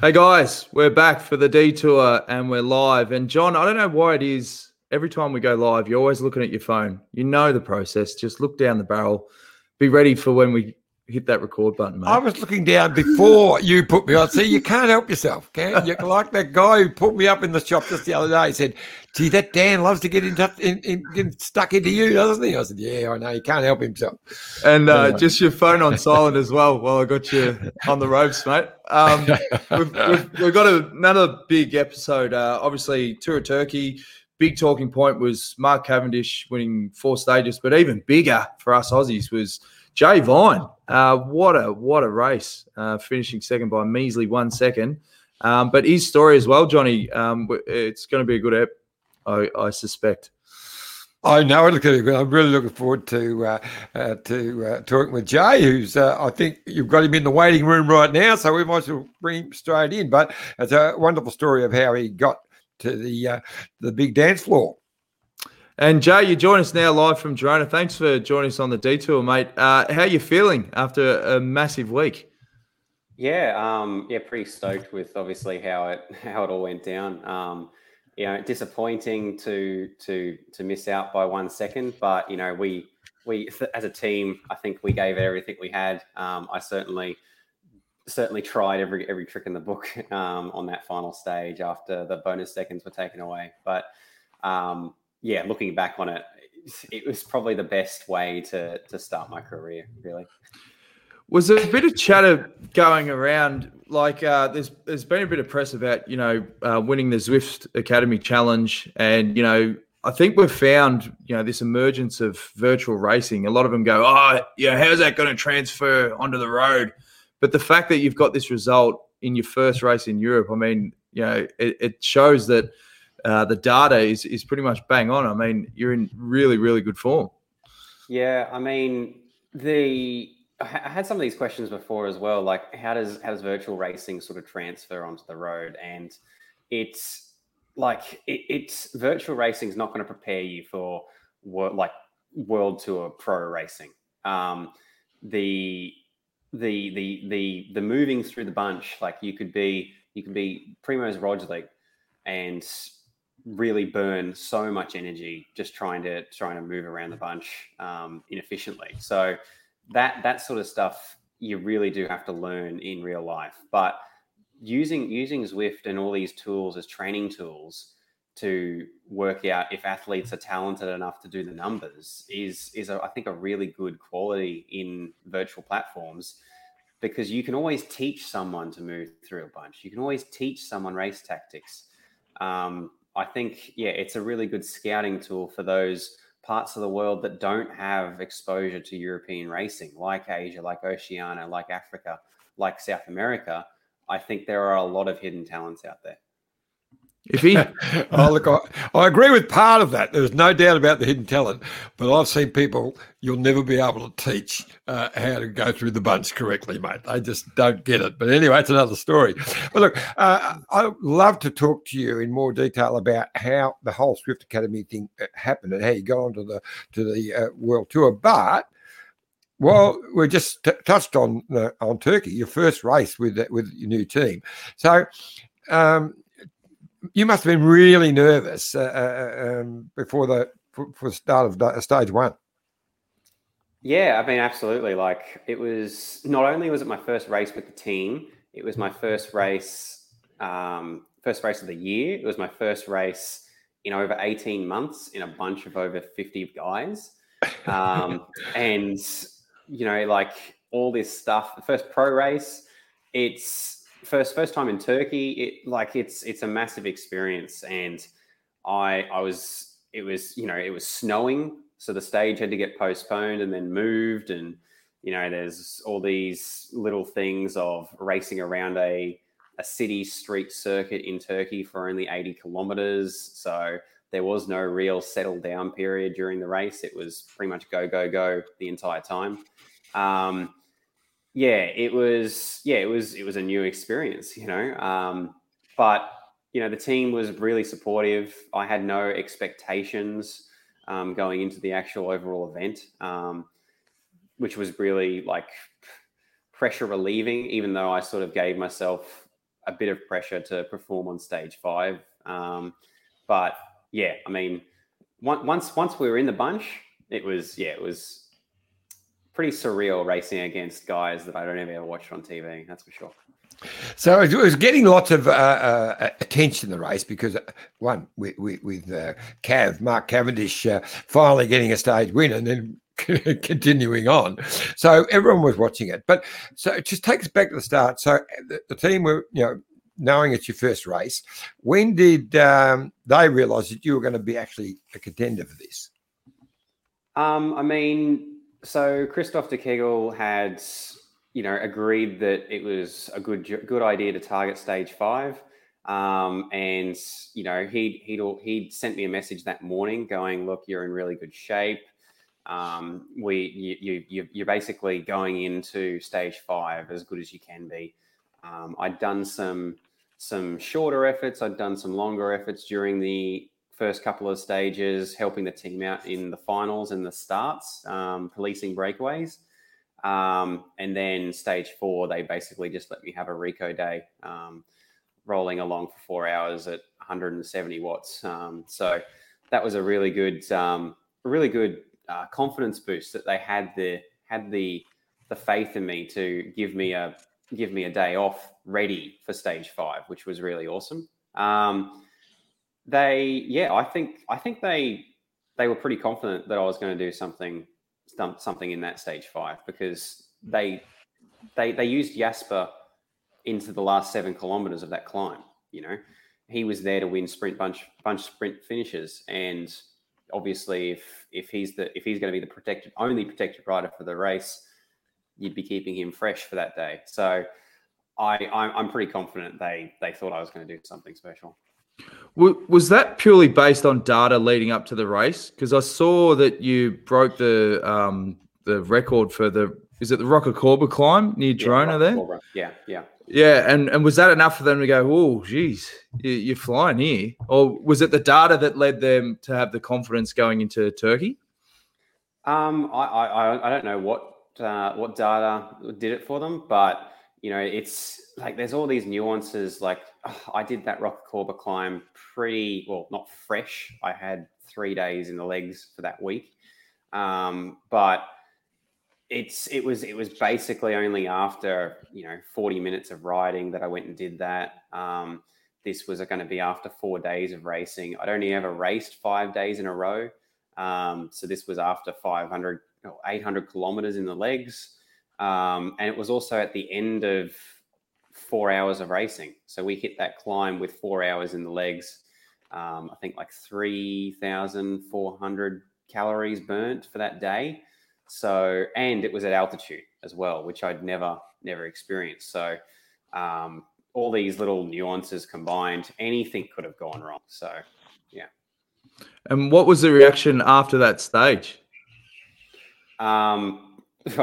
Hey guys, we're back for the detour and we're live. And John, I don't know why it is every time we go live, you're always looking at your phone. You know the process. Just look down the barrel. Be ready for when we hit that record button, mate. I was looking down before you put me on. See, you can't help yourself, can you? Like that guy who put me up in the shop just the other day He said, Gee, that Dan loves to get in touch, in, in, get stuck into you, doesn't he? I said, Yeah, I know. He can't help himself. And uh, just your phone on silent as well while I got you on the ropes, mate. Um, we've, we've, we've, got another big episode. Uh, obviously, Tour of Turkey. Big talking point was Mark Cavendish winning four stages, but even bigger for us Aussies was Jay Vine, uh, what a what a race, uh, finishing second by measly one second. Um, but his story as well, Johnny, um, it's going to be a good ep, I, I suspect. I know good. I'm really looking forward to uh, uh, to uh, talking with Jay, who's uh, I think you've got him in the waiting room right now, so we might as well bring him straight in. But it's a wonderful story of how he got to the uh, the big dance floor. And Jay, you join us now live from Girona. Thanks for joining us on the detour, mate. Uh, how are you feeling after a massive week? Yeah, um, yeah, pretty stoked with obviously how it how it all went down. Um, you know, disappointing to to to miss out by one second, but you know, we we as a team, I think we gave everything we had. Um, I certainly certainly tried every every trick in the book um, on that final stage after the bonus seconds were taken away, but. Um, yeah, looking back on it, it was probably the best way to to start my career. Really. Was there a bit of chatter going around? Like, uh, there's there's been a bit of press about you know uh, winning the Zwift Academy Challenge, and you know I think we've found you know this emergence of virtual racing. A lot of them go, oh yeah, how's that going to transfer onto the road? But the fact that you've got this result in your first race in Europe, I mean, you know, it, it shows that uh, the data is is pretty much bang on. I mean, you're in really really good form. Yeah, I mean the I had some of these questions before as well. Like, how does how does virtual racing sort of transfer onto the road? And it's like it, it's virtual racing is not going to prepare you for like world tour pro racing. Um, the the the the the moving through the bunch, like you could be you could be Primoz Roglic and really burn so much energy just trying to trying to move around the bunch um, inefficiently. So that that sort of stuff you really do have to learn in real life. But using using Zwift and all these tools as training tools to work out if athletes are talented enough to do the numbers is is a, I think a really good quality in virtual platforms because you can always teach someone to move through a bunch. You can always teach someone race tactics. Um, I think, yeah, it's a really good scouting tool for those parts of the world that don't have exposure to European racing, like Asia, like Oceania, like Africa, like South America. I think there are a lot of hidden talents out there. If he, oh look, I, I, agree with part of that. There's no doubt about the hidden talent, but I've seen people you'll never be able to teach uh, how to go through the bunch correctly, mate. They just don't get it. But anyway, it's another story. But look, uh, I'd love to talk to you in more detail about how the whole Zwift Academy thing uh, happened and how you got onto the to the uh, world tour. But well, we just t- touched on on Turkey, your first race with with your new team. So. Um, you must have been really nervous uh, uh, um, before the for, for start of uh, stage one. Yeah, I mean, absolutely. Like it was not only was it my first race with the team, it was my first race, um, first race of the year. It was my first race in over 18 months in a bunch of over 50 guys. Um, and, you know, like all this stuff, the first pro race, it's, first first time in Turkey, it like it's it's a massive experience, and I I was it was you know it was snowing, so the stage had to get postponed and then moved, and you know there's all these little things of racing around a a city street circuit in Turkey for only 80 kilometers, so there was no real settle down period during the race. It was pretty much go go go the entire time. Um, yeah, it was yeah, it was it was a new experience, you know. Um, but you know, the team was really supportive. I had no expectations um, going into the actual overall event, um, which was really like pressure relieving. Even though I sort of gave myself a bit of pressure to perform on stage five. Um, but yeah, I mean, once once we were in the bunch, it was yeah, it was pretty surreal racing against guys that I don't ever watch on TV. That's for sure. So it was getting lots of uh, uh, attention the race because uh, one with, with, with uh, Cav Mark Cavendish uh, finally getting a stage win and then continuing on. So everyone was watching it. But so it just takes us back to the start. So the, the team were you know knowing it's your first race. When did um, they realise that you were going to be actually a contender for this? Um, I mean, so Kristof De Kegel had you know, agreed that it was a good good idea to target stage five. Um, and you know, he'd he'd he'd sent me a message that morning, going, "Look, you're in really good shape. Um, we you you you're basically going into stage five as good as you can be." Um, I'd done some some shorter efforts. I'd done some longer efforts during the first couple of stages, helping the team out in the finals and the starts, um, policing breakaways. Um, and then stage four, they basically just let me have a Rico day, um, rolling along for four hours at 170 watts. Um, so that was a really good, um, really good uh, confidence boost that they had the had the the faith in me to give me a give me a day off ready for stage five, which was really awesome. Um, they, yeah, I think I think they they were pretty confident that I was going to do something something in that stage five because they they they used Jasper into the last seven kilometers of that climb. You know, he was there to win sprint bunch bunch sprint finishes, and obviously, if if he's the if he's going to be the protected only protected rider for the race, you'd be keeping him fresh for that day. So, I I'm pretty confident they they thought I was going to do something special. Was that purely based on data leading up to the race? Because I saw that you broke the um, the record for the is it the Rocacorba climb near Girona yeah, there? Yeah, yeah, yeah. And and was that enough for them to go? Oh, geez, you, are flying here, or was it the data that led them to have the confidence going into Turkey? Um, I I, I don't know what uh, what data did it for them, but you know, it's like there's all these nuances. Like I did that Rocacorba climb pretty well, not fresh. I had three days in the legs for that week, um, but it's it was it was basically only after you know 40 minutes of riding that I went and did that. Um, this was going to be after four days of racing. I'd only ever raced five days in a row, um, so this was after 500 800 kilometers in the legs. Um, and it was also at the end of four hours of racing. So we hit that climb with four hours in the legs. Um, I think like 3,400 calories burnt for that day. So, and it was at altitude as well, which I'd never, never experienced. So, um, all these little nuances combined, anything could have gone wrong. So, yeah. And what was the reaction after that stage? Um,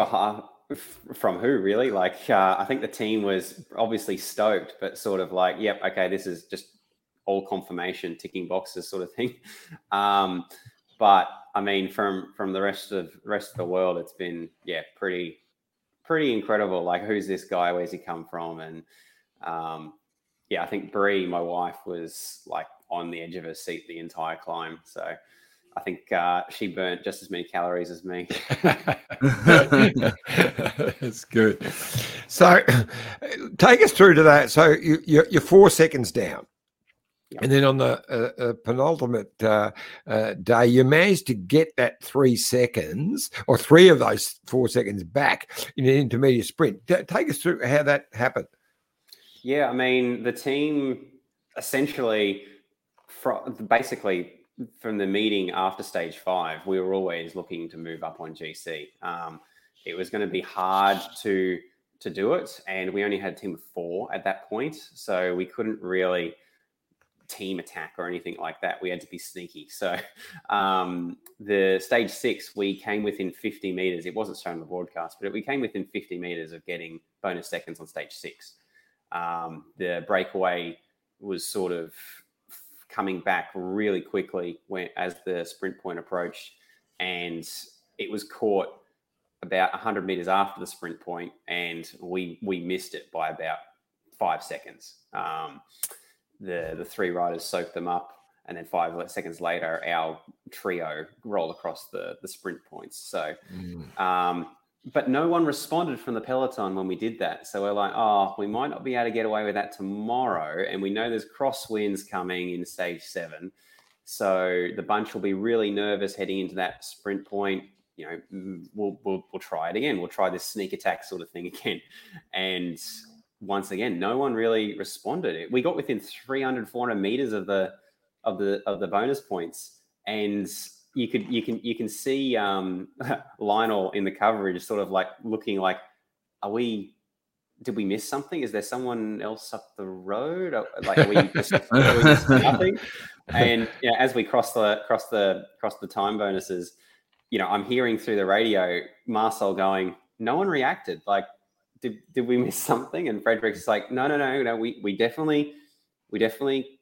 from who really? Like, uh, I think the team was obviously stoked, but sort of like, yep, okay, this is just all confirmation, ticking boxes, sort of thing. Um, but I mean, from from the rest of rest of the world, it's been yeah, pretty pretty incredible. Like, who's this guy? Where's he come from? And um, yeah, I think Brie, my wife, was like on the edge of her seat the entire climb. So I think uh, she burnt just as many calories as me. That's good. So, take us through to that. So you, you're, you're four seconds down. And then on the uh, uh, penultimate uh, uh, day, you managed to get that three seconds or three of those four seconds back in an intermediate sprint. Take us through how that happened. Yeah, I mean, the team essentially, basically from the meeting after stage five, we were always looking to move up on GC. Um, it was going to be hard to to do it, and we only had a team of four at that point, so we couldn't really team attack or anything like that. We had to be sneaky. So um, the stage six, we came within 50 meters. It wasn't shown on the broadcast, but we came within 50 meters of getting bonus seconds on stage six. Um, the breakaway was sort of coming back really quickly when as the sprint point approached, and it was caught about 100 meters after the sprint point, and we we missed it by about five seconds. Um, the the three riders soaked them up, and then five seconds later, our trio rolled across the the sprint points. So, mm. um, but no one responded from the peloton when we did that. So we're like, oh, we might not be able to get away with that tomorrow, and we know there's crosswinds coming in stage seven. So the bunch will be really nervous heading into that sprint point you know, mm, we'll, we'll, we'll try it again. We'll try this sneak attack sort of thing again. And once again, no one really responded. We got within 300, 400 meters of the, of the, of the bonus points. And you could, you can, you can see um, Lionel in the coverage sort of like looking like, are we, did we miss something? Is there someone else up the road? Like, are we, just, are we nothing? And yeah, as we cross the, cross the, cross the time bonuses, you know, I'm hearing through the radio Marcel going, no one reacted. Like, did, did we miss something? And Frederick's like, no, no, no, no. We we definitely, we definitely,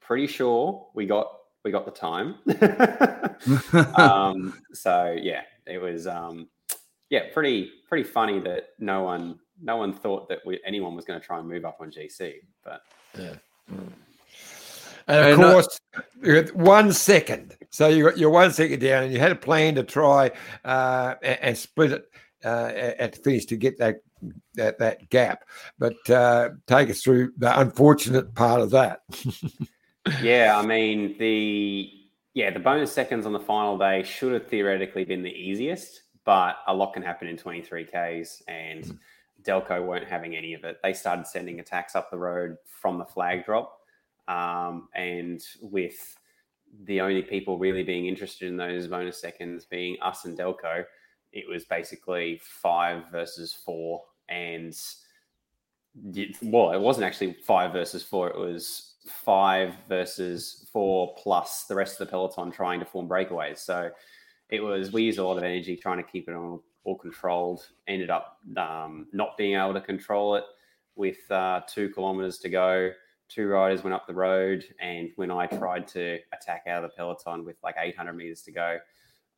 pretty sure we got we got the time. um, so yeah, it was um, yeah, pretty pretty funny that no one no one thought that we, anyone was going to try and move up on GC, but yeah. Mm. And of and course, not- one second. So you got your one second down, and you had a plan to try uh, and, and, split it uh, at the finish to get that that, that gap. But uh, take us through the unfortunate part of that. yeah, I mean the yeah the bonus seconds on the final day should have theoretically been the easiest, but a lot can happen in 23 Ks, and mm. Delko weren't having any of it. They started sending attacks up the road from the flag drop um, and with the only people really being interested in those bonus seconds being us and Delko, it was basically five versus four. And well, it wasn't actually five versus four, it was five versus four plus the rest of the peloton trying to form breakaways. So it was, we used a lot of energy trying to keep it all, all controlled, ended up um, not being able to control it with uh, two kilometers to go two riders went up the road, and when I tried to attack out of the peloton with like 800 meters to go,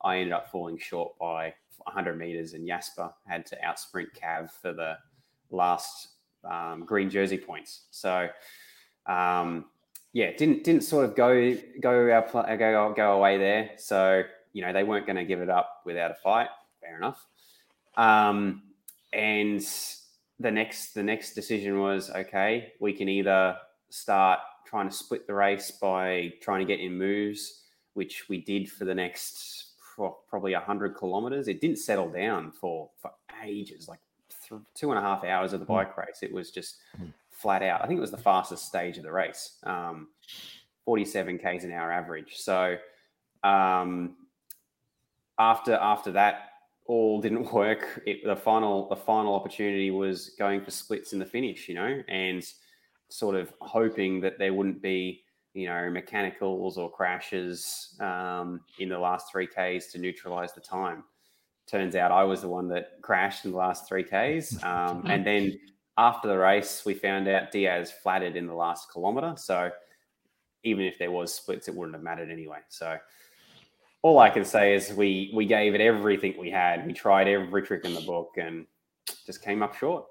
I ended up falling short by 100 meters, and Jasper had to outsprint Cav for the last um, green jersey points. So, um, yeah, didn't didn't sort of go go our, go go away there. So you know they weren't going to give it up without a fight. Fair enough. Um, and the next the next decision was okay, we can either start trying to split the race by trying to get in moves, which we did for the next probably 100 kilometers. It didn't settle down for, for ages, like th- two and a half hours of the hmm. bike race. It was just mm. Flat out. I think it was the fastest stage of the race, um, 47 Ks an hour average. So um, after after that, all didn't work. It, the final the final opportunity was going for splits in the finish, you know, and sort of hoping that there wouldn't be, you know, mechanicals or crashes um, in the last three Ks to neutralize the time. Turns out I was the one that crashed in the last three Ks. Um, and then after the race, we found out Diaz flatted in the last kilometer. So even if there was splits, it wouldn't have mattered anyway. So all I can say is we we gave it everything we had. We tried every trick in the book and just came up short.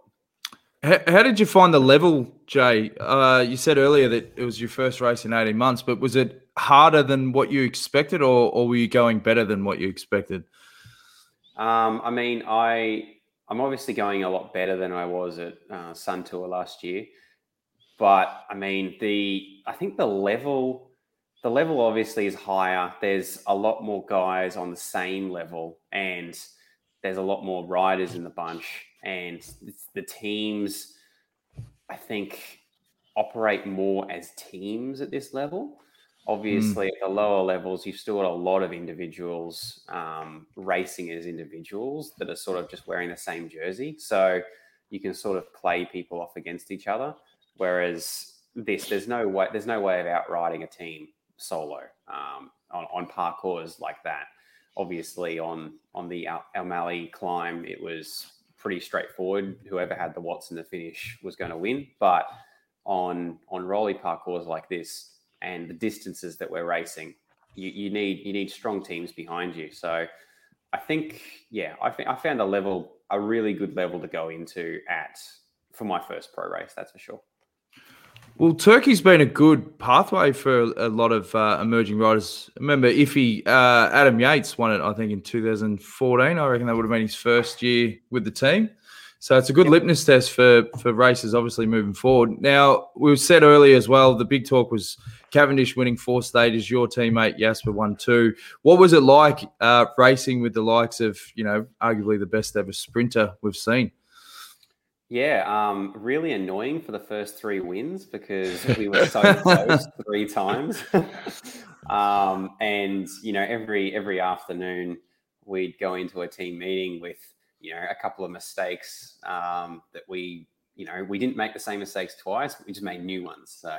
How, how did you find the level, Jay? Uh, you said earlier that it was your first race in 18 months, but was it harder than what you expected, or, or were you going better than what you expected? Um, I mean, I I'm obviously going a lot better than I was at uh, Sun Tour last year, but I mean the I think the level the level obviously is higher. There's a lot more guys on the same level, and there's a lot more riders in the bunch and the teams, I think, operate more as teams at this level. Obviously, mm. at the lower levels, you've still got a lot of individuals um, racing as individuals that are sort of just wearing the same jersey. So you can sort of play people off against each other. Whereas this, there's no way, there's no way of outriding a team solo um, on, on parcours like that. Obviously, on on the Al- Almali climb, it was pretty straightforward. Whoever had the Watts in the finish was going to win. But on on rolly parcours like this and the distances that we're racing, you, you need you need strong teams behind you. So I think yeah, I think I found a level a really good level to go into at for my first pro race. That's for sure. Well, Turkey's been a good pathway for a lot of uh, emerging riders. Remember, Iffy uh, Adam Yates won it, I think, in 2014. I reckon that would have been his first year with the team. So it's a good yep. litmus test for for races, obviously moving forward. Now we said earlier as well, the big talk was Cavendish winning four stages. Your teammate Jasper won two. What was it like uh, racing with the likes of you know arguably the best ever sprinter we've seen? Yeah, um, really annoying for the first three wins because we were so close three times. um, and you know, every every afternoon we'd go into a team meeting with you know a couple of mistakes um, that we you know we didn't make the same mistakes twice. We just made new ones. So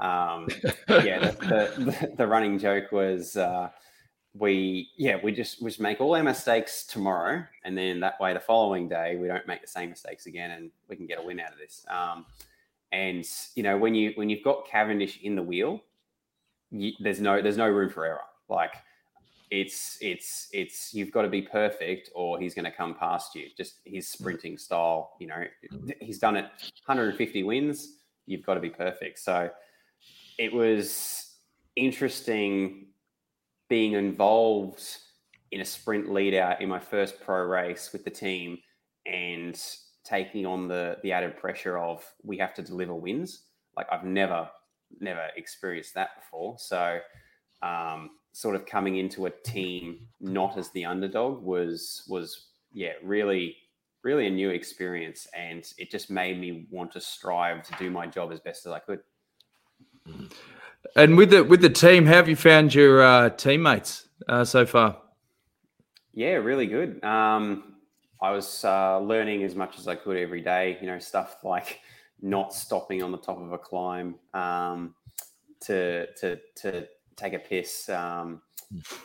um, yeah, the, the, the, running joke was. Uh, we yeah we just we just make all our mistakes tomorrow and then that way the following day we don't make the same mistakes again and we can get a win out of this um, and you know when you when you've got cavendish in the wheel you, there's no there's no room for error like it's it's it's you've got to be perfect or he's going to come past you just his sprinting style you know he's done it 150 wins you've got to be perfect so it was interesting being involved in a sprint lead out in my first pro race with the team and taking on the the added pressure of we have to deliver wins. Like I've never never experienced that before. So um, sort of coming into a team not as the underdog was was yeah really really a new experience and it just made me want to strive to do my job as best as I could. And with the with the team, how have you found your uh, teammates uh, so far? Yeah, really good. Um, I was uh, learning as much as I could every day. You know, stuff like not stopping on the top of a climb um, to to to take a piss. Um,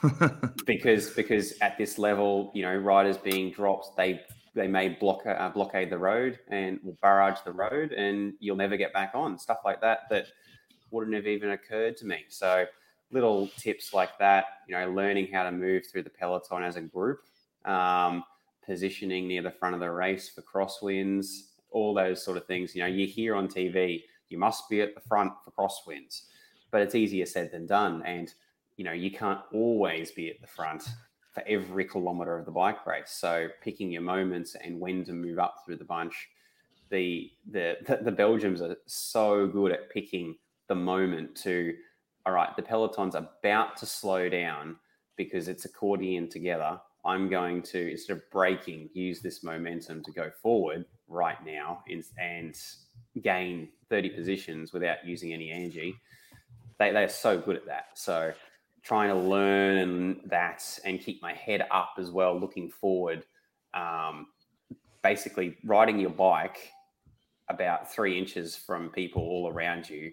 because because at this level, you know, riders being dropped, they they may block uh, blockade the road and will barrage the road, and you'll never get back on. Stuff like that that wouldn't have even occurred to me. So little tips like that, you know, learning how to move through the peloton as a group, um, positioning near the front of the race for crosswinds, all those sort of things. You know, you hear on TV, you must be at the front for crosswinds, but it's easier said than done. And, you know, you can't always be at the front for every kilometer of the bike race. So picking your moments and when to move up through the bunch. The, the the Belgians are so good at picking the moment to, all right, the peloton's about to slow down because it's accordion together. I'm going to, instead of braking, use this momentum to go forward right now and gain 30 positions without using any energy. They, they are so good at that. So trying to learn that and keep my head up as well, looking forward. Um, basically, riding your bike about three inches from people all around you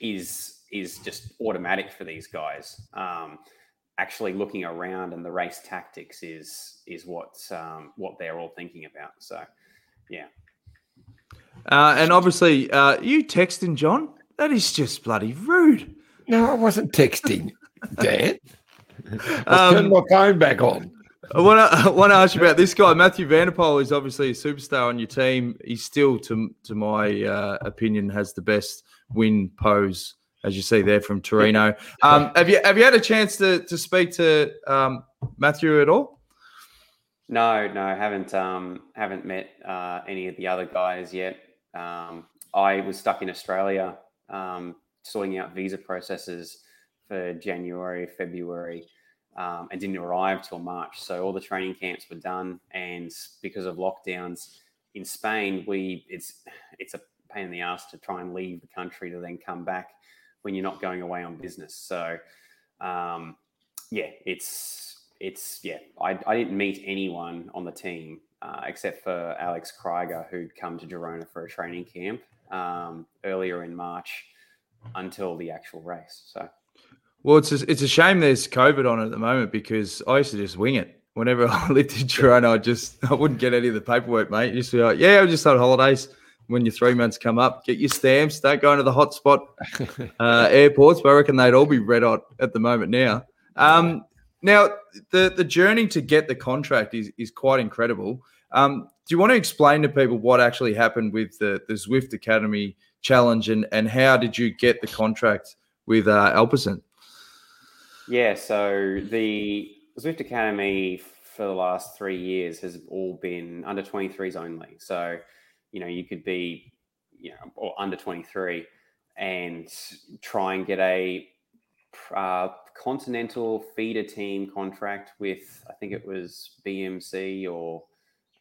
is is just automatic for these guys. Um, actually looking around and the race tactics is is what um, what they're all thinking about. So, yeah. Uh, and obviously, uh, you texting John. That is just bloody rude. No, I wasn't texting, Dan. I um, turned my phone back on. I want to I want to ask you about this guy, Mathieu van der Poel. Is obviously a superstar on your team. He's still, to to my uh, opinion, has the best win pose, as you see there from Torino. Um, have you have you had a chance to to speak to um, Mathieu at all? No, no, haven't um, haven't met uh, any of the other guys yet. Um, I was stuck in Australia um, sorting out visa processes for January, February, um, and didn't arrive till March. So all the training camps were done, and because of lockdowns in Spain, we it's it's a pain in the ass to try and leave the country to then come back when you're not going away on business. So, um, yeah, it's it's yeah. I, I didn't meet anyone on the team uh, except for Alex Krieger, who'd come to Girona for a training camp um, earlier in March until the actual race. So, well, it's a, it's a shame there's COVID on at the moment because I used to just wing it. Whenever I lived in Girona, I just I wouldn't get any of the paperwork, mate. used to be like, yeah, I just on holidays when your three months come up, get your stamps. Don't go into the hotspot uh, airports, but I reckon they'd all be red hot at the moment now. Um, now, the the journey to get the contract is is quite incredible. Um, you want to explain to people what actually happened with the the Zwift Academy challenge and and how did you get the contract with uh, Alpecin? Yeah, so the Zwift Academy for the last three years has all been under 23s only. So, you know, you could be, you know, or under 23 and try and get a uh, continental feeder team contract with, I think it was BMC or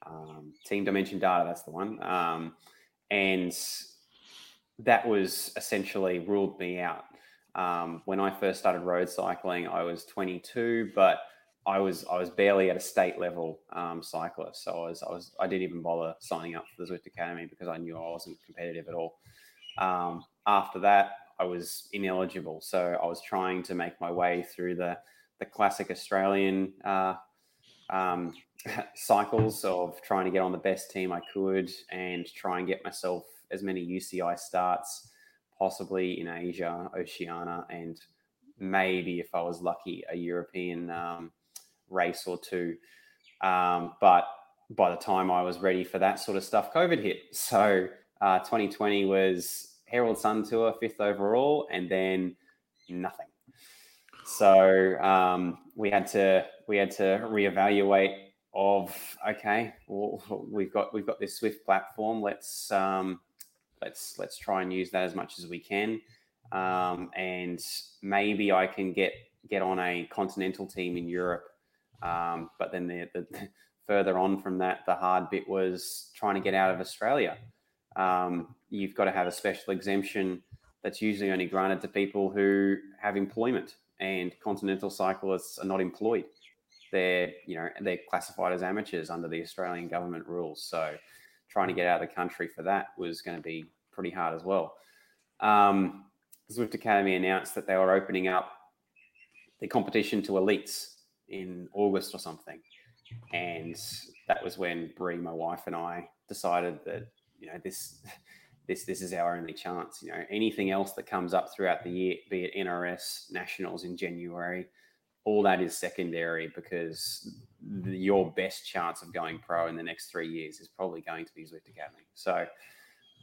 um, Team Dimension Data, that's the one. Um, and that was essentially ruled me out. Um, when I first started road cycling, I was 22, but I was I was barely at a state level um, cyclist, so I was I was I didn't even bother signing up for the Zwift Academy because I knew I wasn't competitive at all. Um, after that, I was ineligible, so I was trying to make my way through the the classic Australian uh, um, cycles of trying to get on the best team I could and try and get myself as many UCI starts possibly in Asia, Oceania, and maybe if I was lucky, a European um, race or two. Um, but by the time I was ready for that sort of stuff, COVID hit. So uh, 2020 was Herald Sun Tour, fifth overall, and then nothing. So um, we had to we had to reevaluate of okay, well, we've got we've got this Zwift platform. Let's um, let's let's try and use that as much as we can, um, and maybe I can get get on a continental team in Europe um, but then the, the, further on from that, the hard bit was trying to get out of Australia. Um, you've got to have a special exemption that's usually only granted to people who have employment, and continental cyclists are not employed. They're you know they're classified as amateurs under the Australian government rules. So trying to get out of the country for that was going to be pretty hard as well. Um, Zwift Academy announced that they were opening up the competition to elites in August or something. And that was when Brie, my wife, and I decided that you know this this this is our only chance. You know, anything else that comes up throughout the year, be it NRS nationals in January, all that is secondary because the, your best chance of going pro in the next three years is probably going to be Zwift Academy. So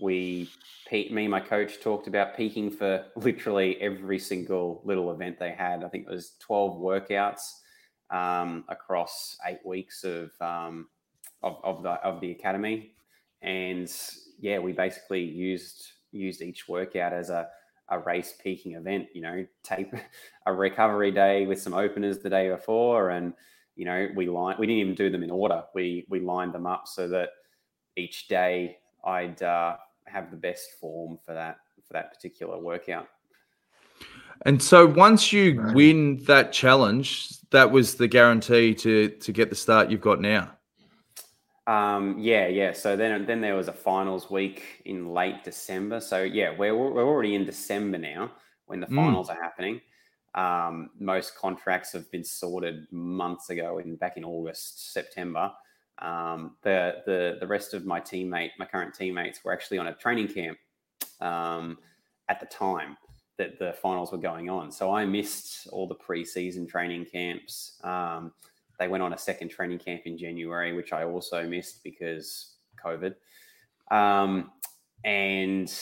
we Pete, me and my coach talked about peaking for literally every single little event they had. I think it was 12 workouts um, across eight weeks of, um, of, of the of the academy, and yeah, we basically used used each workout as a a race peaking event. You know, tape a recovery day with some openers the day before, and you know we line we didn't even do them in order. We we lined them up so that each day I'd uh, have the best form for that for that particular workout. And so once you right. win that challenge, that was the guarantee to to get the start you've got now. Um, yeah, yeah. So then then there was a finals week in late December. So yeah, we're we're already in December now when the mm. finals mm. are happening. Um, most contracts have been sorted months ago in back in August, September. Um, the the the rest of my teammate, my current teammates, were actually on a training camp um, at the time that the finals were going on. So I missed all the preseason training camps. Um, they went on a second training camp in January, which I also missed because COVID. Um, and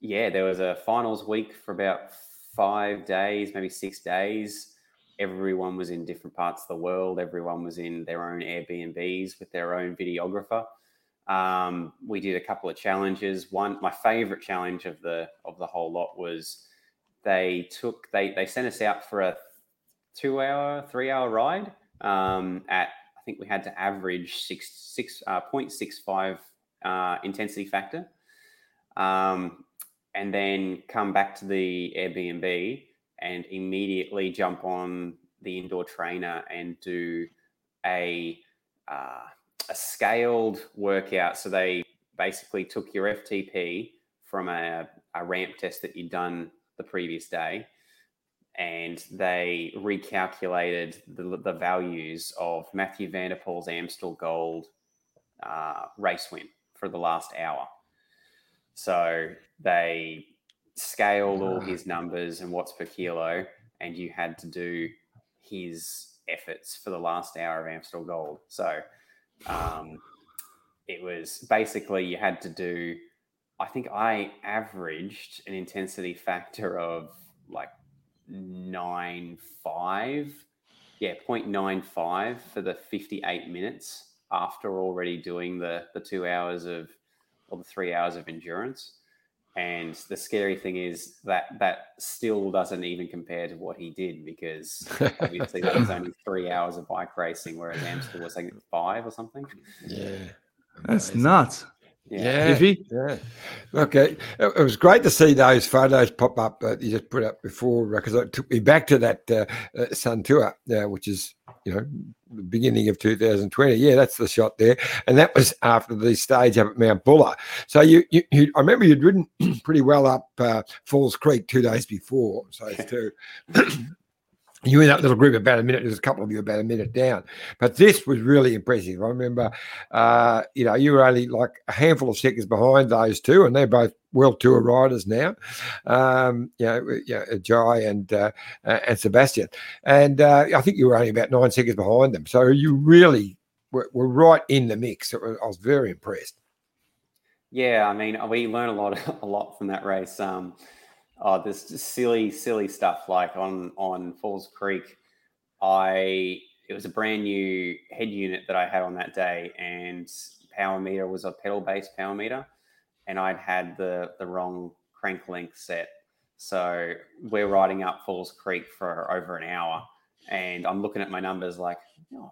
yeah, there was a finals week for about five days, maybe six days. Everyone was in different parts of the world. Everyone was in their own Airbnbs with their own videographer. Um, we did a couple of challenges. One, my favorite challenge of the of the whole lot was they took they they sent us out for a two hour, three hour ride. Um, at I think we had to average six six uh, point six five uh, intensity factor, um, and then come back to the Airbnb and immediately jump on the indoor trainer and do a uh, a scaled workout. So they basically took your FTP from a, a ramp test that you'd done the previous day and they recalculated the, the values of Mathieu van der Poel's Amstel Gold uh, race win for the last hour. So they scaled all his numbers and watts per kilo, and you had to do his efforts for the last hour of Amstel Gold. So um, it was basically you had to do. I think I averaged an intensity factor of like nine five, yeah, 0.95 for the 58 minutes after already doing the the two hours of or the three hours of endurance. And the scary thing is that that still doesn't even compare to what he did because obviously that was only three hours of bike racing, whereas Amstel was like five or something. Yeah. That's nuts. Yeah. Yeah. yeah. Okay. It, it, was great to see those photos pop up that you just put up before because it took me back to that uh, uh, Sun Tour, uh, which is, you know, the beginning of 2020. Yeah, that's the shot there. And that was after the stage up at Mount Buller. So you, you, you I remember you'd ridden pretty well up uh, Falls Creek two days before. So it's two. You in that little group about a minute. There's a couple of you about a minute down, but this was really impressive. I remember, uh, you know, you were only like a handful of seconds behind those two, and they're both world tour riders now. Um, you know, know Jai and uh, and Sebastian, and uh, I think you were only about nine seconds behind them. So you really were, were right in the mix. I was very impressed. Yeah, I mean, we learned a lot, a lot from that race. Um, oh, this silly, silly stuff like on on Falls Creek. I it was a brand new head unit that I had on that day, and power meter was a pedal based power meter, and I'd had the the wrong crank length set. So we're riding up Falls Creek for over an hour, and I'm looking at my numbers like, oh,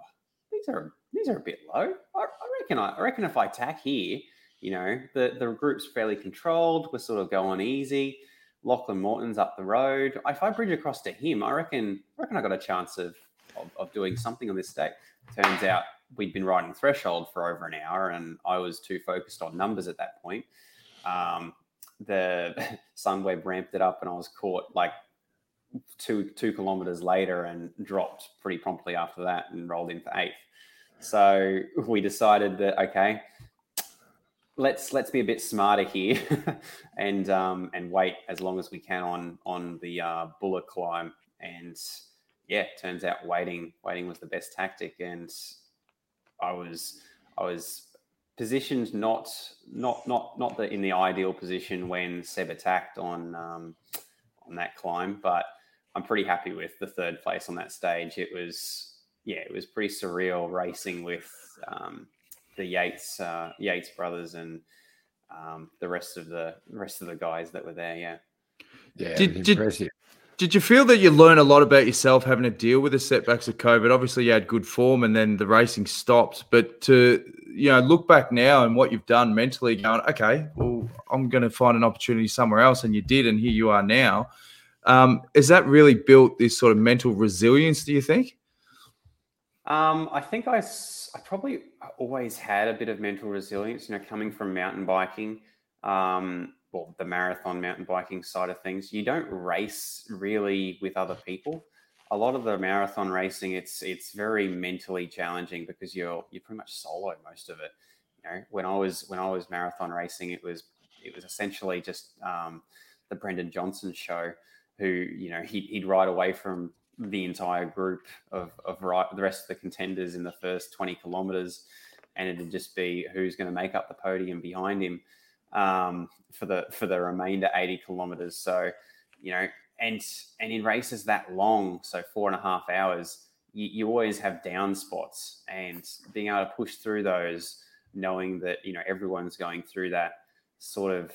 these are these are a bit low. I, I reckon I, I reckon if I tack here, you know, the the group's fairly controlled. We're sort of going easy Lachlan Morton's up the road. If I bridge across to him, I reckon I reckon I got a chance of, of, of doing something on this day. Turns out we'd been riding threshold for over an hour, and I was too focused on numbers at that point. Um, the Sunweb ramped it up, and I was caught like two two kilometers later and dropped pretty promptly after that and rolled in for eighth. So we decided that okay, let's let's be a bit smarter here and um, and wait as long as we can on on the uh, Buller climb. And yeah, turns out waiting waiting was the best tactic. And I was I was positioned not not not not the in the ideal position when Seb attacked on um, on that climb, but I'm pretty happy with the third place on that stage. It was yeah, it was pretty surreal racing with um, the Yates uh, Yates brothers and um, the rest of the rest of the guys that were there. Yeah, yeah, did, did, did you feel that you learned a lot about yourself having to deal with the setbacks of COVID? Obviously, you had good form, and then the racing stopped. But to you know, look back now and what you've done mentally, going, okay, well, I'm going to find an opportunity somewhere else, and you did, and here you are now. Um, has that really built this sort of mental resilience? Do you think? Um, I think I, I probably always had a bit of mental resilience, you know, coming from mountain biking, um, well, the marathon mountain biking side of things. You don't race really with other people. A lot of the marathon racing, it's it's very mentally challenging because you're you're pretty much solo most of it. You know, when I was when I was marathon racing, it was it was essentially just um, the Brendan Johnston show, who you know he'd, he'd ride away from the entire group of, of right, the rest of the contenders in the first 20 kilometers. And it'd just be who's going to make up the podium behind him um, for the for the remainder 80 kilometers. So, you know, and and in races that long, so four and a half hours, you, you always have down spots, and being able to push through those, knowing that you know everyone's going through that, sort of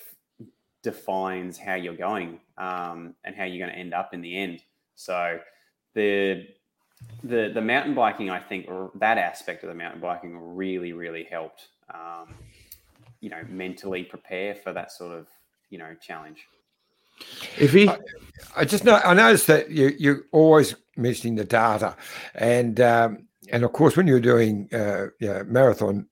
defines how you're going um, and how you're going to end up in the end. So the the the mountain biking, I think, or that aspect of the mountain biking really, really helped. Um, you know, mentally prepare for that sort of you know challenge. If he, I, just know I noticed that you you're always mentioning the data, and um, and of course when you're doing uh, you know, marathon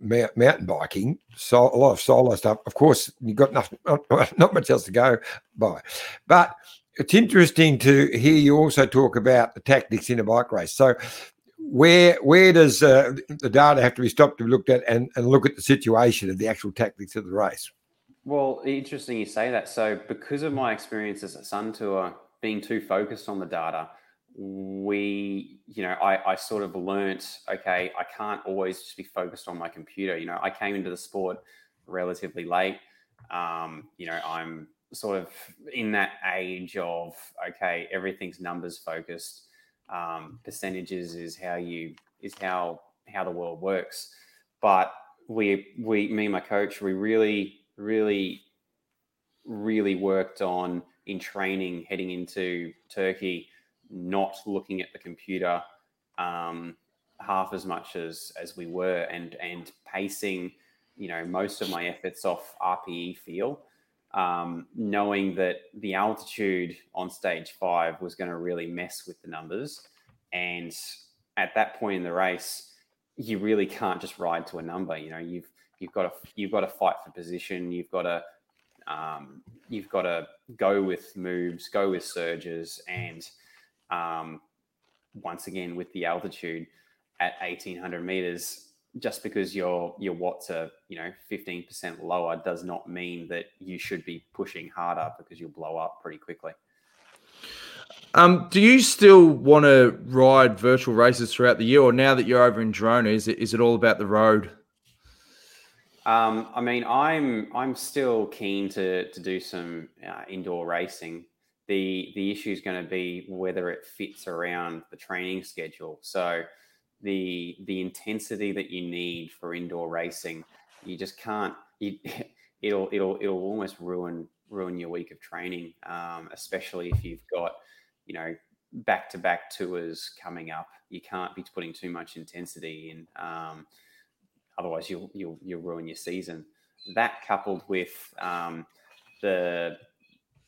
mountain biking, so a lot of solo stuff. Of course, you've got nothing, not, not much else to go by, but it's interesting to hear you also talk about the tactics in a bike race. So, where where does uh, the data have to be stopped to be looked at and, and look at the situation of the actual tactics of the race? Well, interesting you say that. So, because of my experiences at Sun Tour, being too focused on the data, we, you know, I, I sort of learnt, okay, I can't always just be focused on my computer. You know, I came into the sport relatively late. Um, you know, I'm sort of in that age of, okay, everything's numbers focused. Um, percentages is how you, is how, how the world works. But we, we, me and my coach, we really, really, really worked on in training heading into Turkey not looking at the computer um, half as much as as we were, and and pacing, you know, most of my efforts off RPE feel, um, knowing that the altitude on stage five was going to really mess with the numbers, and at that point in the race, you really can't just ride to a number. You know, you've you've got to you've got to fight for position. You've got to um, you've got to go with moves, go with surges, and um, once again with the altitude at 1800 meters just because your your watts are you know 15% lower does not mean that you should be pushing harder because you'll blow up pretty quickly. Um, do you still want to ride virtual races throughout the year? Or now that you're over in Girona is it is it all about the road? Um, I mean, I'm I'm still keen to to do some uh, indoor racing. The the issue is going to be whether it fits around the training schedule. So the the intensity that you need for indoor racing, you just can't. You, it'll it'll it'll almost ruin ruin your week of training, um, especially if you've got you know back to back tours coming up. You can't be putting too much intensity in. Um, otherwise, you'll you'll you'll ruin your season. That coupled with um, the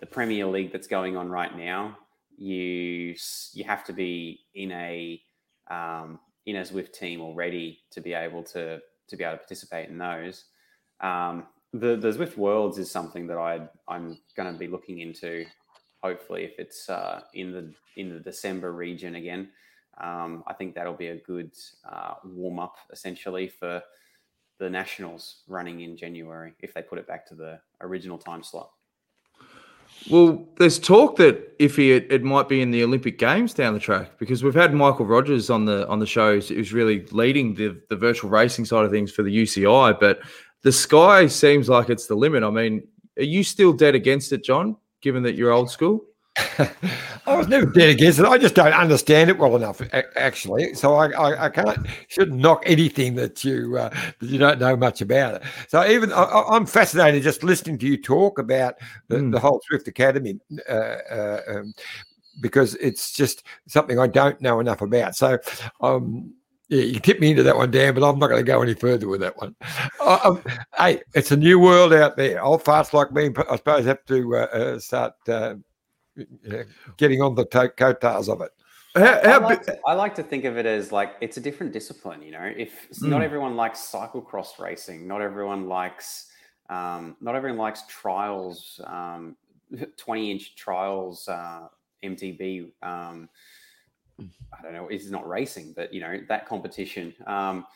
the Premier League that's going on right now, you you have to be in a um, in a Zwift team already to be able to to be able to participate in those. Um, the the Zwift Worlds is something that I I'm going to be looking into. Hopefully, if it's uh, in the in the December region again, um, I think that'll be a good uh, warm up essentially for the nationals running in January if they put it back to the original time slot. Well, there's talk that if he it, might be in the Olympic Games down the track because we've had Michael Rogers on the on the show who's really leading the the virtual racing side of things for the UCI, but the sky seems like it's the limit. I mean, are you still dead against it, John? Given that you're old school. I was never dead against it. I just don't understand it well enough, actually. So I, I, I can't shouldn't knock anything that you uh, that you don't know much about it. So even I, am fascinated just listening to you talk about the, mm. the whole Zwift Academy. Uh, uh, um, because it's just something I don't know enough about. So, um, yeah, you tip me into that one, Dan, but I'm not going to go any further with that one. Um, hey, it's a new world out there. Old farts like me, I suppose, have to uh, uh start uh, getting on the to- coattails of it. How, how I, like to, I, like to, think of it as like it's a different discipline. You know, if mm. not everyone likes cyclocross racing, not everyone likes, um, not everyone likes trials, um, twenty-inch trials, uh, MTB. Um, I don't know. It's not racing, but you know that competition. Um,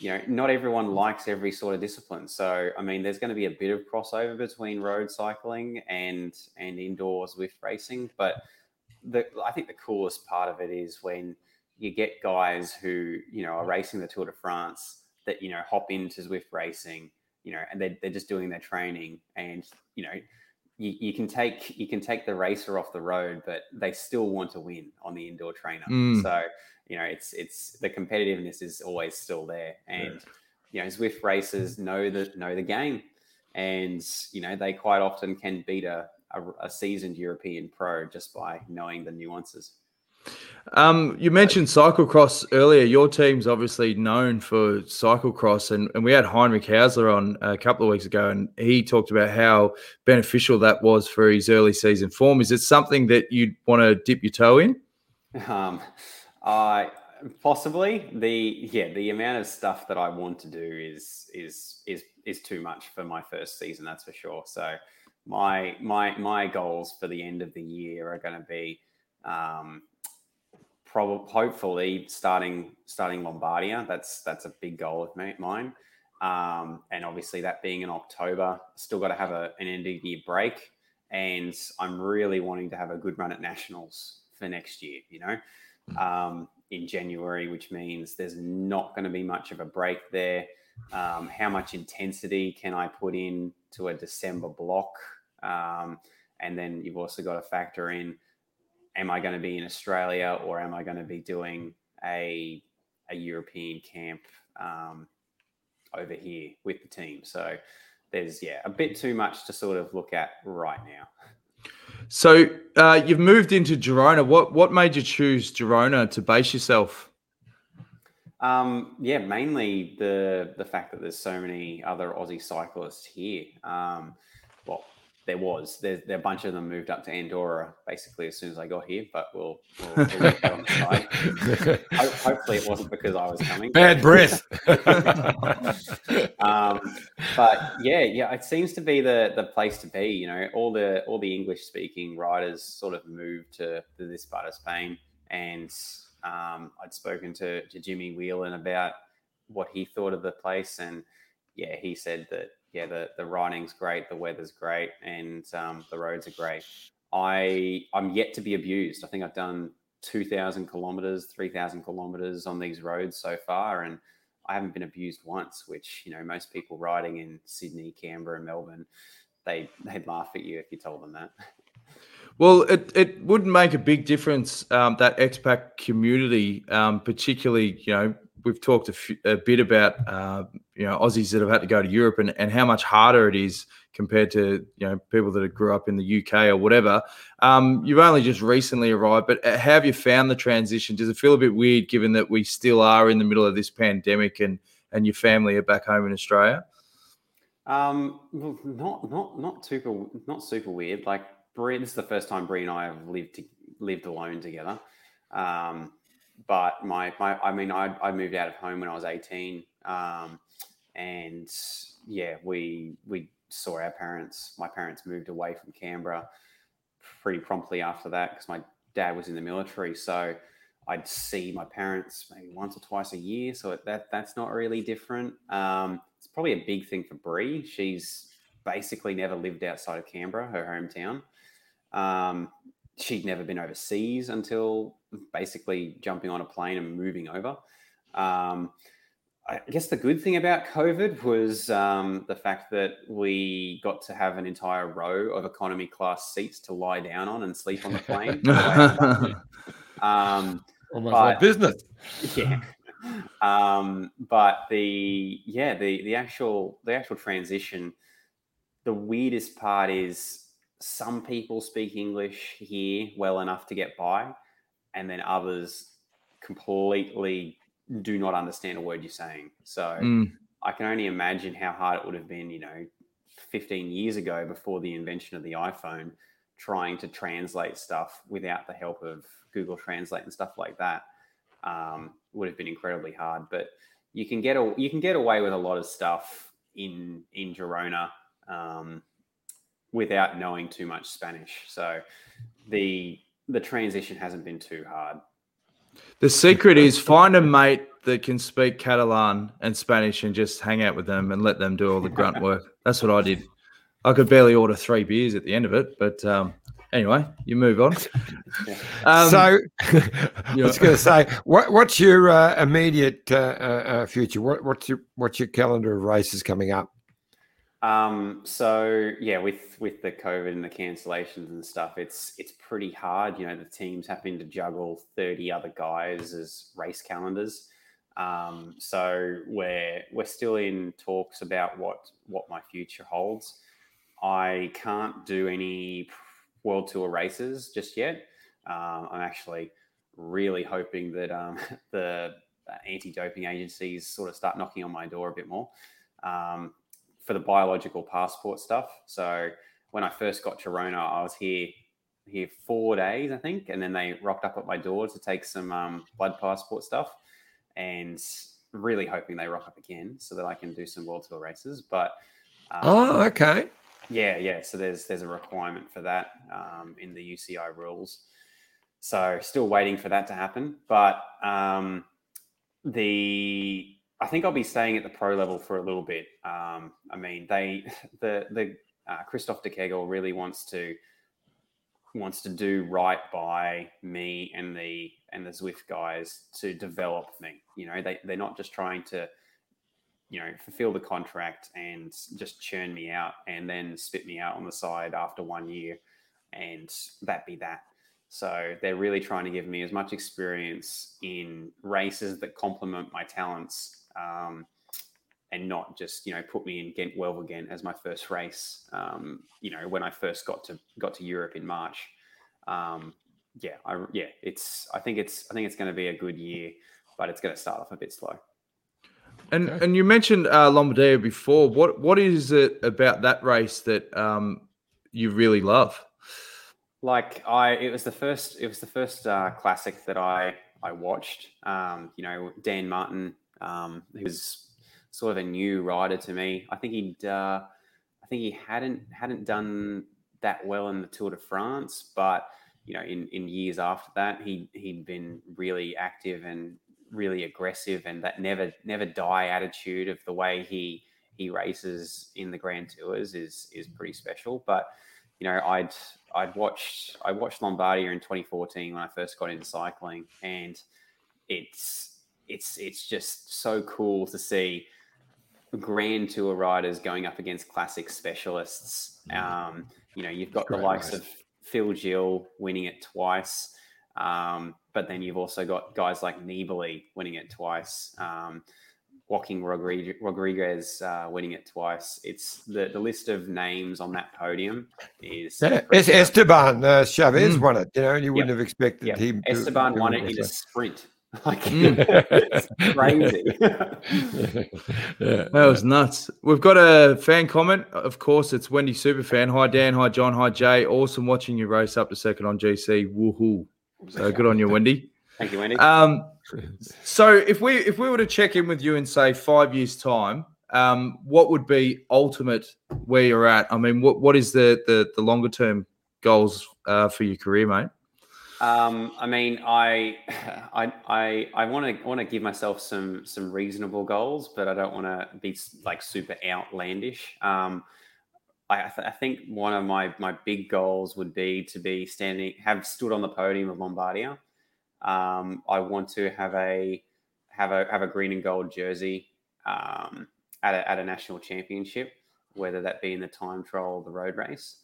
you know, not everyone likes every sort of discipline. So, I mean, there's going to be a bit of crossover between road cycling and and indoor Zwift racing. But the I think the coolest part of it is when you get guys who you know are racing the Tour de France that you know hop into Zwift racing, you know, and they're, they're just doing their training, and you know, you, you can take you can take the racer off the road, but they still want to win on the indoor trainer. Mm. So you know, it's it's the competitiveness is always still there, and you know, Zwift racers know the know the game, and you know they quite often can beat a, a, a seasoned European pro just by knowing the nuances. Um, you mentioned cyclocross earlier. Your team's obviously known for cyclocross, and, and we had Heinrich Haussler on a couple of weeks ago, and he talked about how beneficial that was for his early season form. Is it something that you'd want to dip your toe in? Um, uh, possibly the yeah the amount of stuff that I want to do is is is is too much for my first season. That's for sure. So my my my goals for the end of the year are going to be um, probably hopefully starting starting Lombardia. That's that's a big goal of mine. Um, and obviously that being in October, still got to have a, an end of year break. And I'm really wanting to have a good run at nationals for next year. You know. Um, in January, which means there's not going to be much of a break there. Um, how much intensity can I put in to a December block? Um, and then you've also got to factor in: Am I going to be in Australia or am I going to be doing a a European camp um, over here with the team? So there's yeah a bit too much to sort of look at right now. So uh, you've moved into Girona. What what made you choose Girona to base yourself? Um, yeah, mainly the the fact that there's so many other Aussie cyclists here. Um, there was. There, there, a bunch of them moved up to Andorra basically as soon as I got here, but we'll, we'll, we'll on the side. hopefully, it wasn't because I was coming. Bad breath. um, but yeah, yeah, it seems to be the the place to be. You know, all the all the English speaking riders sort of moved to, to this part of Spain, and um, I'd spoken to, to Jimmy Whelan about what he thought of the place, and yeah, he said that yeah, the the riding's great, the weather's great, and um, the roads are great. I I'm yet to be abused. I think I've done two thousand kilometers, three thousand kilometers on these roads so far, and I haven't been abused once. Which you know, most people riding in Sydney, Canberra, and Melbourne, they they'd laugh at you if you told them that. Well, it, it would make a big difference um, that expat community, um, particularly you know we've talked a, bit about uh, you know Aussies that have had to go to Europe and, and how much harder it is compared to you know people that grew up in the UK or whatever. Um, you've only just recently arrived, but uh, how have you found the transition? Does it feel a bit weird given that we still are in the middle of this pandemic and and your family are back home in Australia? Um, well, not not not super not super weird. Like Brie, this is the first time Brie and I have lived to, lived alone together. Um, but my, my I mean, I, I moved out of home when I was 18. Um, and yeah, we, we saw our parents, my parents moved away from Canberra pretty promptly after that because my dad was in the military. So I'd see my parents maybe once or twice a year. So that, that's not really different. Um, it's probably a big thing for Brie. She's basically never lived outside of Canberra, her hometown. Um, she'd never been overseas until basically jumping on a plane and moving over. Um, I guess the good thing about COVID was um, the fact that we got to have an entire row of economy class seats to lie down on and sleep on the plane. um, Almost but, like business. Yeah. Um, but the yeah the the actual the actual transition, the weirdest part is some people speak English here well enough to get by, and then others completely do not understand a word you're saying. So mm. I can only imagine how hard it would have been, you know, 15 years ago before the invention of the iPhone, trying to translate stuff without the help of Google Translate and stuff like that. Um, would have been incredibly hard, but you can get a, you can get away with a lot of stuff in in Girona. Um, without knowing too much Spanish. So the the transition hasn't been too hard. The secret is find a mate that can speak Catalan and Spanish and just hang out with them and let them do all the grunt work. That's what I did. I could barely order three beers at the end of it, but um, anyway, you move on. Um, so, I was going to say, what, what's your uh, immediate uh, uh, future? What, what's your what's your calendar of races coming up? Um, so yeah, with with the COVID and the cancellations and stuff, it's it's pretty hard. You know, the teams having to juggle thirty other guys as race calendars. Um, so we're we're still in talks about what what my future holds. I can't do any world tour races just yet. Uh, I'm actually really hoping that um, the anti-doping agencies sort of start knocking on my door a bit more. Um, for the biological passport stuff. So when I first got to Rona, I was here here four days, I think, and then they rocked up at my door to take some um, blood passport stuff, and really hoping they rock up again so that I can do some world tour races. But um, oh, okay, yeah, yeah. So there's there's a requirement for that um, in the UCI rules. So still waiting for that to happen, but um, the I think I'll be staying at the pro level for a little bit. Um, I mean, they the the uh, Kristof De Kegel really wants to wants to do right by me and the and the Zwift guys to develop me. You know, they they're not just trying to you know fulfill the contract and just churn me out and then spit me out on the side after one year and that be that. So they're really trying to give me as much experience in races that complement my talents. Um, and not just you know put me in Ghent Wevelgem as my first race. Um, you know when I first got to got to Europe in March. Um, yeah, I, yeah, it's I think it's I think it's going to be a good year, but it's going to start off a bit slow. And okay. and you mentioned uh, Lombardia before. What what is it about that race that um, you really love? Like I, it was the first. It was the first uh, classic that I I watched. Um, you know, Dan Martin, um, was sort of a new rider to me. I think he'd. Uh, I think he hadn't hadn't done that well in the Tour de France, but you know, in, in years after that, he he'd been really active and really aggressive, and that never never die attitude of the way he he races in the Grand Tours is is pretty special. But you know, I'd I'd watched I watched Lombardia in 2014 when I first got into cycling, and it's it's it's just so cool to see Grand Tour riders going up against classic specialists. Mm. Um, you know, you've got the likes of Phil Gill winning it twice. Um, but then you've also got guys like Nibali winning it twice. Um, Joaquin Rodriguez uh, winning it twice. It's the, the list of names on that podium is. Yeah, Esteban uh, Chavez mm. won it. You know, you wouldn't yep. have expected yep. him. Esteban to, won it in a sprint. Like mm. it's crazy. that was nuts. We've got a fan comment. Of course, it's Wendy Superfan. Hi Dan. Hi John. Hi Jay. Awesome watching you race up to second on GC. Woohoo! So good on you, Wendy. Thank you, Wendy. Um, so if we if we were to check in with you in say five years' time, um, what would be ultimate where you're at? I mean, what what is the the, the longer term goals uh, for your career, mate? Um, I mean, I, I, I, I want to want to give myself some some reasonable goals, but I don't want to be like super outlandish. Um, I, th- I, think one of my my big goals would be to be standing, have stood on the podium of Lombardia. Um, I want to have a have a have a green and gold jersey um, at a, at a national championship, whether that be in the time trial or the road race.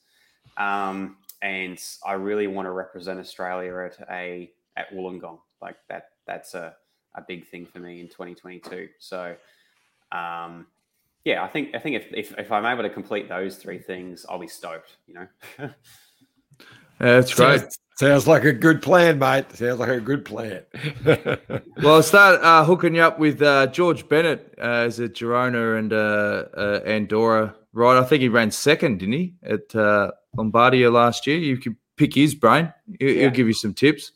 Um, and I really want to represent Australia at a at Wollongong. Like that, that's a, a big thing for me in 2022. So, um, yeah, I think I think if, if, if I'm able to complete those three things, I'll be stoked. You know. yeah, that's great. Sounds, sounds, like a good plan, mate. Sounds like a good plan. well, I'll start uh, hooking you up with uh, George Bennett uh, as a Girona and uh, uh, Andorra right? I think he ran second, didn't he, at uh, Lombardia last year? You could pick his brain. He'll, yeah. he'll give you some tips.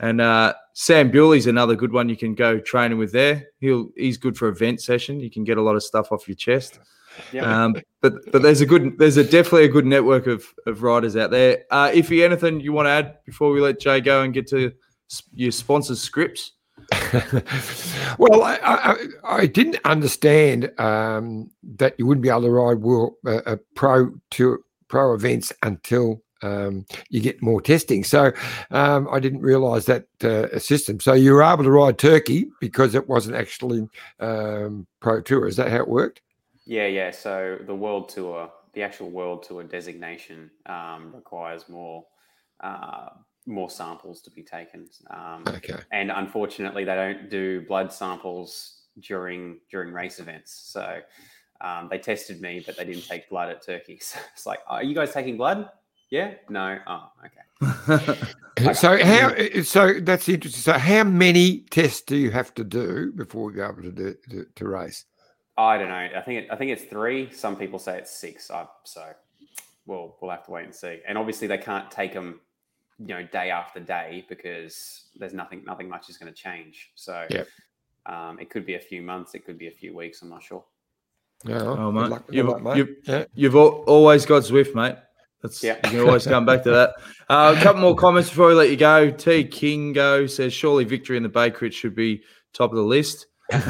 And uh, Sam Bewley's another good one you can go training with there. He'll he's good for event session. You can get a lot of stuff off your chest. Yeah. Um, but but there's a good there's a definitely a good network of of riders out there. Uh, if you anything you want to add before we let Jay go and get to your sponsors scripts. well, I, I, I, didn't understand um, that you wouldn't be able to ride world, uh, uh, pro to pro events until um, you get more testing. So um, I didn't realise that uh, system. So you were able to ride Turkey because it wasn't actually um, pro tour. Is that how it worked? Yeah, yeah. So the world tour, the actual world tour designation um, requires more. More samples to be taken. Um, okay. And unfortunately, they don't do blood samples during during race events. So um, they tested me, but they didn't take blood at Turkey. So it's like, are you guys taking blood? Yeah. No. Oh, okay. So how? So that's interesting. So how many tests do you have to do before you are able to do to, to race? I don't know. I think it, I think it's three. Some people say it's six. I, so we'll we'll have to wait and see. And obviously, they can't take them you know day after day because there's nothing nothing much is going to change. So yeah. um, it could be a few months, it could be a few weeks. I'm not sure. Yeah, oh, mate. Luck, you've, luck, mate. You've, yeah. you've always got Zwift, mate. That's, yeah. You can always come back to that. Uh, a couple more comments before we let you go. T Kingo says, surely victory in the Bay Crit should be top of the list. and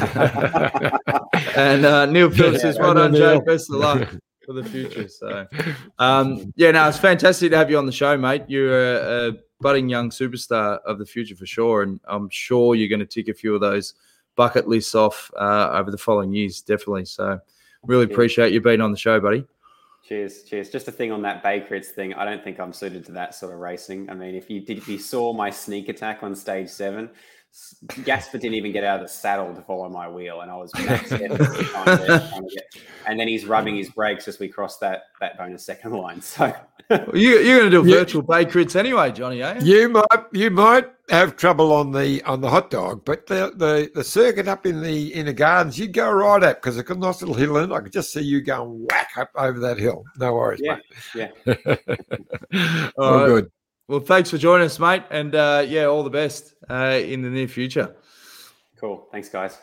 uh, Neil Phillips says, well done, Joe. Best of luck. For the future. So, um, yeah, no, it's fantastic to have you on the show, mate. You're a, a budding young superstar of the future for sure, and I'm sure you're going to tick a few of those bucket lists off uh, over the following years, definitely. So, really appreciate you being on the show, buddy. Cheers, cheers. Just a thing on that Bay Crits thing. I don't think I'm suited to that sort of racing. I mean, if you did, if you saw my sneak attack on stage seven, Gasper didn't even get out of the saddle to follow my wheel, and I was and then he's rubbing his brakes as we cross that that bonus second line. So you, are going to do virtual bay crits anyway, Johnny? Eh? You might you might have trouble on the on the hot dog, but the the, the circuit up in the in the gardens, you'd go right up because it's a nice little hill, and I could just see you going whack up over that hill. No worries, yeah, mate. Yeah, all right. good. Well, thanks for joining us, mate, and uh, yeah, all the best uh, in the near future. Cool. Thanks, guys.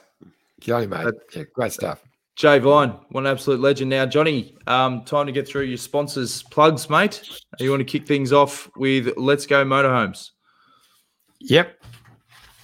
Johnny, mate. Uh, yeah, great stuff. Jay Vine, one absolute legend. Now, Johnny, um, time to get through your sponsors' plugs, mate. You want to kick things off with Let's Go Motorhomes? Yep.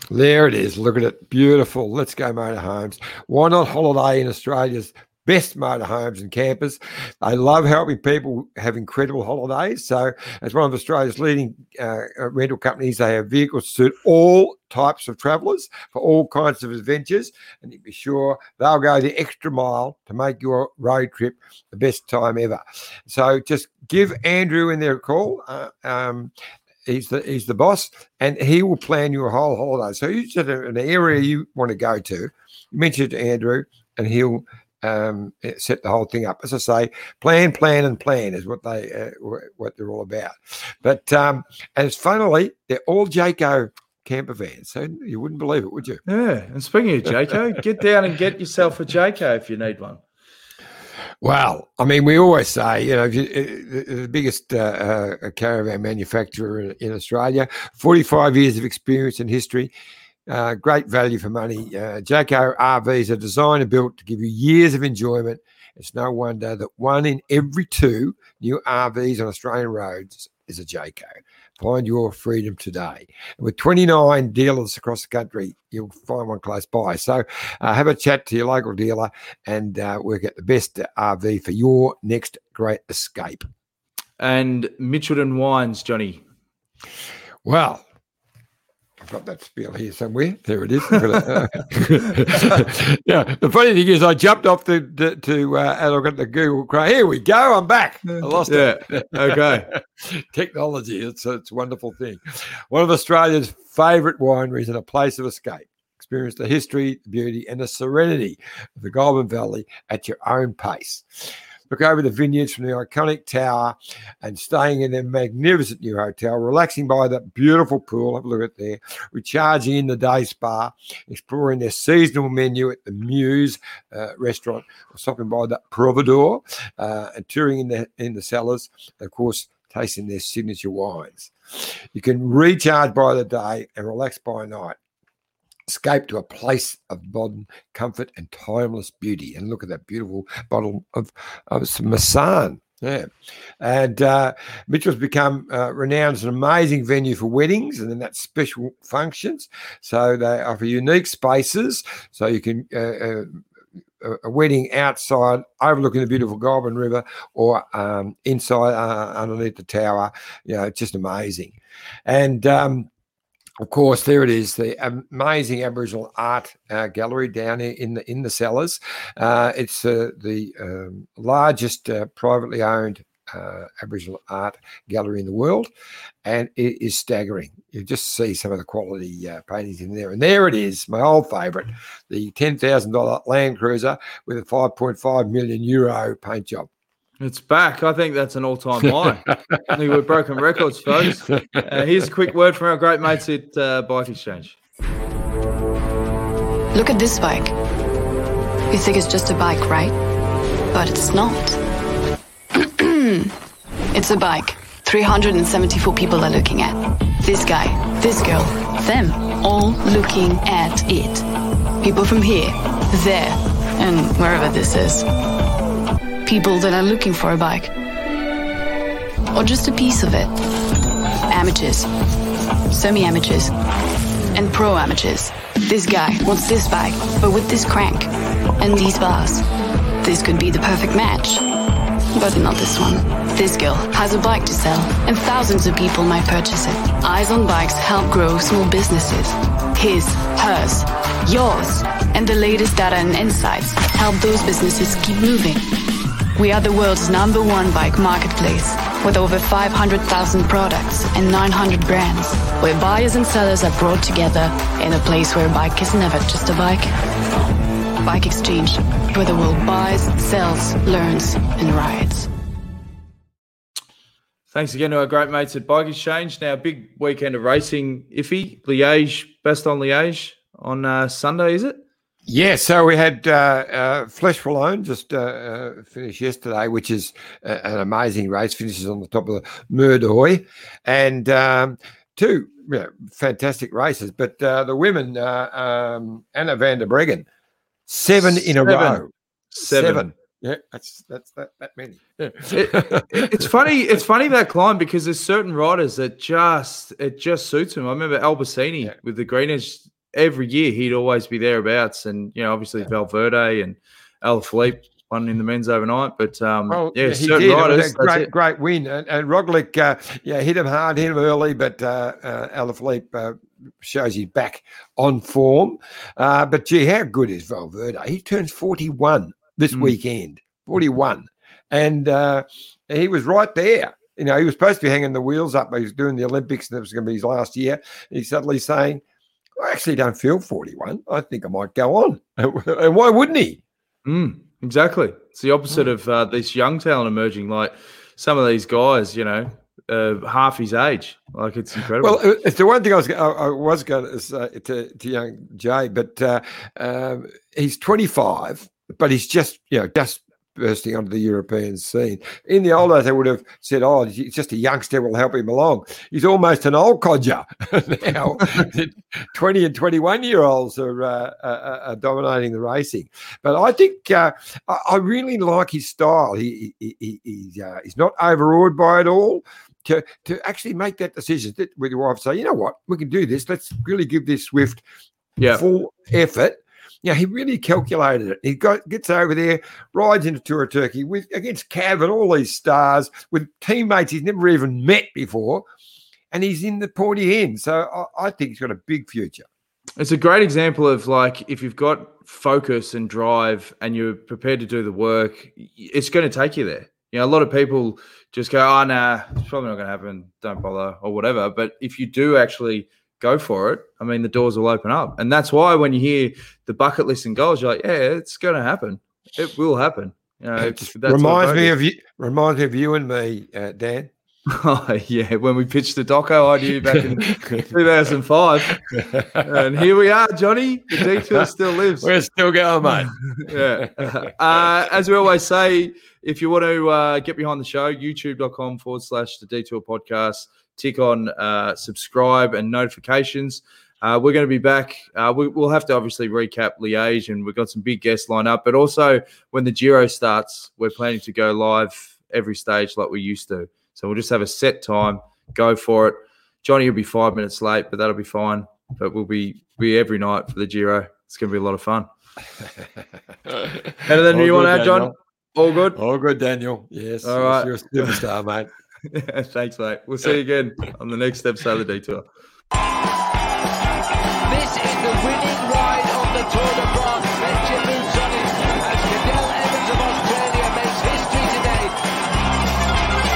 There it is. Look at it. Beautiful. Let's go motorhomes. Why not holiday in Australia's best motorhomes and campers. They love helping people have incredible holidays. So, as one of Australia's leading uh, uh rental companies, they have vehicles to suit all types of travellers for all kinds of adventures. And you be sure they'll go the extra mile to make your road trip the best time ever. So, just give Andrew in there a call. Uh, um, he's the he's the boss, and he will plan your whole holiday. So you just an area you want to go to, mention it to Andrew, and he'll um, set the whole thing up. As I say, plan, plan, and plan is what they uh, what they're all about. But um, and finally, they're all Jayco camper vans. So you wouldn't believe it, would you? Yeah. And speaking of Jayco, get down and get yourself a Jayco if you need one. Well, I mean, we always say, you know, you, eh, the biggest uh, uh, caravan manufacturer in Australia, 45 years of experience and history. Uh, great value for money. Uh, Jayco RVs are designed and built to give you years of enjoyment. It's no wonder that one in every two new RVs on Australian roads is a Jayco. Find your freedom today. And with 29 dealers across the country, you'll find one close by. So uh, have a chat to your local dealer and uh, work out the best RV for your next great escape. And Mitchelton Wines, Johnny. Well, I've got that spiel here somewhere. There it is. yeah. The funny thing is, I jumped off the, the to uh, and I got the Google Chrome. Here we go. I'm back. I lost yeah. it. okay. Technology. It's a, it's a wonderful thing. One of Australia's favourite wineries and a place of escape. Experience the history, the beauty, and the serenity of the Goulburn Valley at your own pace look over the vineyards from the iconic tower and staying in their magnificent new hotel, relaxing by that beautiful pool. Have a look at there, recharging in the day spa, exploring their seasonal menu at the Muse uh, restaurant, or stopping by the Providore uh, and touring in the in the cellars. of course, tasting their signature wines. You can recharge by the day and relax by night escape to a place of modern comfort and timeless beauty. And look at that beautiful bottle of, of some Marsanne. Yeah. And uh, Mitchelton's become uh, renowned as an amazing venue for weddings and then that's special functions. So they offer unique spaces so you can. Uh, uh a wedding outside overlooking the beautiful Goulburn River or um, inside uh, underneath the tower. You know, it's just amazing. And um, of course, there it is, the amazing Aboriginal art uh, gallery down in the in the cellars. Uh, it's uh, the um, largest uh, privately owned uh, Aboriginal art gallery in the world, and it is staggering. You just see some of the quality uh, paintings in there, and there it is, my old favourite, the ten thousand dollar Land Cruiser with a five point five million euro paint job. It's back. I think that's an all-time high. I think we're broken records, folks. Uh, here's a quick word from our great mates at uh, Bike Exchange. Look at this bike. You think it's just a bike, right? But it's not. it's a bike. 374 people are looking at. This guy, this girl, them, all looking at it. People from here, there, and wherever this is people that are looking for a bike. Or just a piece of it. Amateurs, semi amateurs, and pro amateurs. This guy wants this bike, but with this crank and these bars. This could be the perfect match. but not this one. This girl has a bike to sell, and thousands of people might purchase it. Eyes on Bikes help grow small businesses. His, hers, yours, and the latest data and insights help those businesses keep moving. We are the world's number one bike marketplace with over 500,000 products and 900 brands, where buyers and sellers are brought together in a place where a bike is never just a bike. Bike Exchange, where the world buys, sells, learns, and rides. Thanks again to our great mates at Bike Exchange. Now, big weekend of racing. Iffy, Liège, Bastogne Liège on uh, Sunday, is it? Yeah, so we had uh, uh, Flèche Wallonne just uh, uh, finished yesterday, which is an amazing race. Finishes on the top of the Mur de Huy, and um, two you know, fantastic races. But uh, the women, uh, um, Anna van der Breggen, seven in a row. Seven. Yeah, that's that's that, that many. It- it- it's funny. It's funny that climb because there's certain riders that just it just suits them. I remember Albasini Yeah. with the Greeners. Every year he'd always be thereabouts, and you know obviously Valverde and Alaphilippe won in the men's overnight. But um, Well, yeah, he certain did. Riders. a great, it. great win. And, and Roglic, uh, yeah, hit him hard, hit him early, but uh, uh, Alaphilippe uh, shows he's back on form. Uh, but gee, how good is Valverde? He turns 41 this Mm. weekend, 41. And uh, he was right there. You know, he was supposed to be hanging the wheels up. He was doing the Olympics, and it was going to be his last year. He's suddenly saying, I actually don't feel 41. I think I might go on. and why wouldn't he? Mm, exactly. It's the opposite of uh, this young talent emerging. Like some of these guys, you know, uh, half his age. Like it's incredible. Well, it's the one thing I was I, I was going to say to, to young Jay, but uh, um, he's 25, but he's just you know just bursting onto the European scene. In the old days, they would have said, "Oh, he's just a youngster will help him along." He's almost an old codger now. 20 and 21 year olds are, uh, are, are dominating the racing. But I think uh, I, I really like his style. He, he, he he's uh, he's not overawed by it all to to actually make that decision with your wife say, you know what, we can do this. Let's really give this Zwift yeah. full effort. Yeah, he really calculated it. He got gets over there, rides into Tour of Turkey with against Cav and all these stars with teammates he's never even met before, and he's in the pointy end. So I, I think he's got a big future. It's a great example of like if you've got focus and drive and you're prepared to do the work, it's going to take you there. You know, a lot of people just go, "Oh, nah, it's probably not going to happen. Don't bother," or whatever. But if you do actually go for it, I mean, the doors will open up, and that's why when you hear the bucket list and goals, you're like, "Yeah, it's going to happen. It will happen." You know, It that's reminds me of you. Reminds me of you and me, uh, Dan. Oh, yeah, when we pitched the doco idea back in 2005, and here we are, Johnny. The detour still lives. We're still going, mate. yeah. Uh, as we always say, if you want to uh, get behind the show, youtube.com forward slash the detour podcast, tick on uh, subscribe and notifications. Uh, we're going to be back. Uh, we, we'll have to obviously recap Liège, and we've got some big guests lined up. But also, when the Giro starts, we're planning to go live every stage like we used to. So we'll just have a set time, go for it. Johnny will be five minutes late, but that'll be fine. But we'll be be every night for the Giro. It's going to be a lot of fun. Anything you want to add, John? All good. All good, Daniel. Yes. All right. You're a superstar, mate. Thanks, mate. We'll see you again on the next episode of the Detour. This is the winning ride of the Tour de France.